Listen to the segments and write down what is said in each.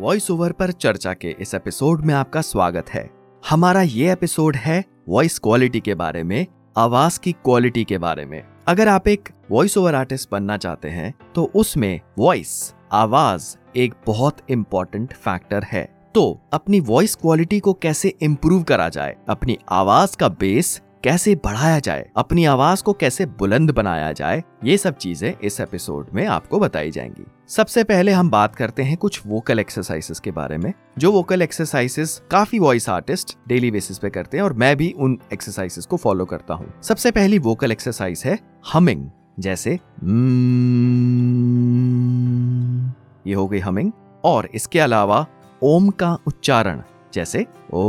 Voice over पर चर्चा के इस एपिसोड में आपका स्वागत है। हमारा ये एपिसोड है वॉइस क्वालिटी के बारे में, आवाज़ की क्वालिटी के बारे में। अगर आप एक वॉइस ओवर आर्टिस्ट बनना चाहते हैं तो उसमें वॉइस आवाज़ एक बहुत इंपॉर्टेंट फैक्टर है। तो अपनी वॉइस क्वालिटी को कैसे इम्प्रूव करा जाए? अपनी आवाज़ का बेस कैसे बढ़ाया जाए, अपनी आवाज़ को कैसे बुलंद बनाया जाए, ये सब चीज़ें इस एपिसोड में आपको बताई जाएँगी। सबसे पहले हम बात करते हैं कुछ वोकल एक्सरसाइजेस के बारे में, जो वोकल एक्सरसाइजेस काफ़ी वॉइस आर्टिस्ट डेली बेसिस पे करते हैं और मैं भी उन एक्सरसाइजेस को फॉलो करता हूँ। सबसे पहली वोकल एक्सरसाइज है हमिंग जैसे ये हो गई हमिंग और इसके अलावा ओम का उच्चारण, जैसे ओ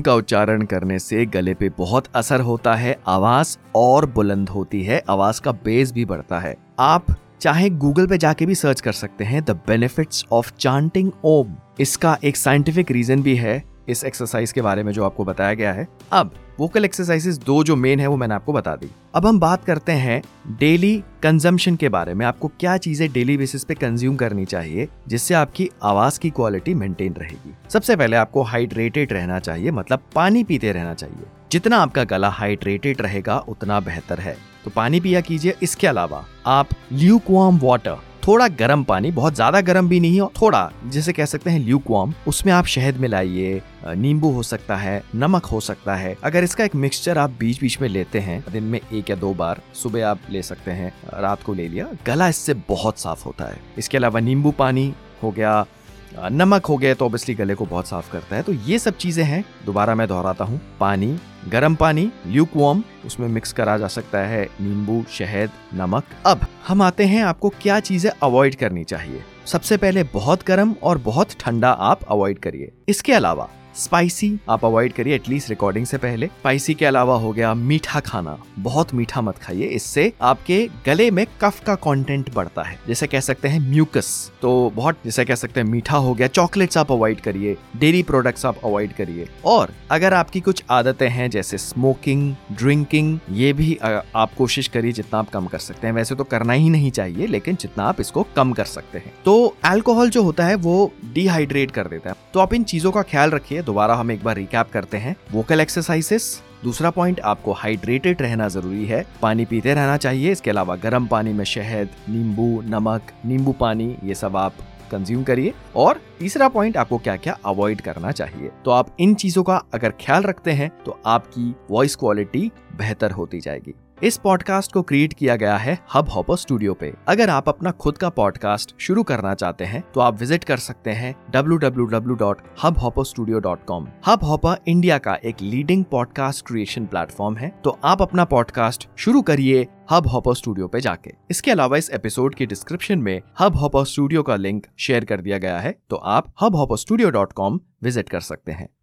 का उच्चारण करने से गले पे बहुत असर होता है, आवाज़ और बुलंद होती है, आवाज़ का बेस भी बढ़ता है। आप चाहे गूगल पे जाके भी सर्च कर सकते हैं the benefits of chanting Om इसका एक साइंटिफिक रीजन भी है। इस एक्सरसाइज के बारे में जो आपको बताया गया है। अब वोकल एक्सरसाइजेस दो जो मेन है वो मैंने आपको बता दी। अब हम बात करते हैं डेली कंजम्पशन के बारे में। आपको क्या चीज़ें डेली बेसिस पे कंज्यूम करनी चाहिए, जिससे आपकी आवाज़ की क्वालिटी मेंटेन रहेगी। सबसे पहले आपको हाइड्रेटेड रहना चाहिए मतलब पानी पीते रहना चाहिए। जितना आपका गला हाइड्रेटेड रहेगा, उतना बेहतर है। तो पानी पिया कीजिए। इसके अलावा आप ल्यूकवार्म वाटर थोड़ा गर्म पानी, बहुत ज़्यादा गर्म भी नहीं हो थोड़ा, जिसे कह सकते हैं ल्यूकवार्म उसमें आप शहद मिलाइए नींबू हो सकता है, नमक हो सकता है। अगर इसका एक मिक्सचर आप बीच बीच में लेते हैं, दिन में एक या दो बार, सुबह आप ले सकते हैं, रात को ले लिया, गला इससे बहुत साफ़ होता है। इसके अलावा नींबू पानी हो गया नमक हो गया तो ऑब्वियसली गले को बहुत साफ़ करता है। तो ये सब चीज़ें हैं। दोबारा मैं दोहराता हूँ। पानी, गर्म पानी ल्यूक वॉर्म उसमें मिक्स करा जा सकता है। नींबू, शहद, नमक। अब हम आते हैं आपको क्या चीज़ें अवॉइड करनी चाहिए। सबसे पहले बहुत गर्म और बहुत ठंडा आप अवॉइड करिए। इसके अलावा स्पाइसी आप अवॉइड करिए एटलीस्ट रिकॉर्डिंग से पहले। स्पाइसी के अलावा हो गया मीठा खाना। बहुत मीठा मत खाइए, इससे आपके गले में कफ का कंटेंट बढ़ता है। जैसे कह सकते हैं म्यूकस तो बहुत, जैसे कह सकते हैं मीठा हो गया चॉकलेट्स आप अवॉइड करिए डेयरी प्रोडक्ट्स आप अवॉइड करिए। और अगर आपकी कुछ आदतें हैं, जैसे स्मोकिंग ड्रिंकिंग ये भी आप कोशिश करिए जितना आप कम कर सकते हैं। वैसे तो करना ही नहीं चाहिए, लेकिन जितना आप इसको कम कर सकते हैं। तो एल्कोहल जो होता है, वो डिहाइड्रेट कर देता है। तो आप इन चीज़ों का ख्याल रखिए, दोबारा हम एक बार रिकैप करते हैं। वोकल एक्सरसाइजेस दूसरा पॉइंट आपको हाइड्रेटेड रहना ज़रूरी है। पानी पीते रहना चाहिए, इसके अलावा गर्म पानी में शहद, नींबू, नमक, नींबू पानी, ये सब आप कंज्यूम करिए। और तीसरा पॉइंट आपको क्या क्या अवॉइड करना चाहिए। तो आप इन चीज़ों का अगर ख्याल रखते हैं तो आपकी वॉइस क्वालिटी बेहतर होती जाएगी। इस पॉडकास्ट को क्रिएट किया गया है हब हॉपर स्टूडियो पे। अगर आप अपना खुद का पॉडकास्ट शुरू करना चाहते हैं तो आप विज़िट कर सकते हैं www.hubhopperstudio.com हब हॉपर इंडिया का एक लीडिंग पॉडकास्ट क्रिएशन प्लेटफॉर्म है तो आप अपना पॉडकास्ट शुरू करिए हब हॉपर स्टूडियो पे जाके। इसके अलावा इस एपिसोड के डिस्क्रिप्शन में हब हॉपर स्टूडियो का लिंक शेयर कर दिया गया है तो आप Hubhopper studio dot com visit कर सकते हैं।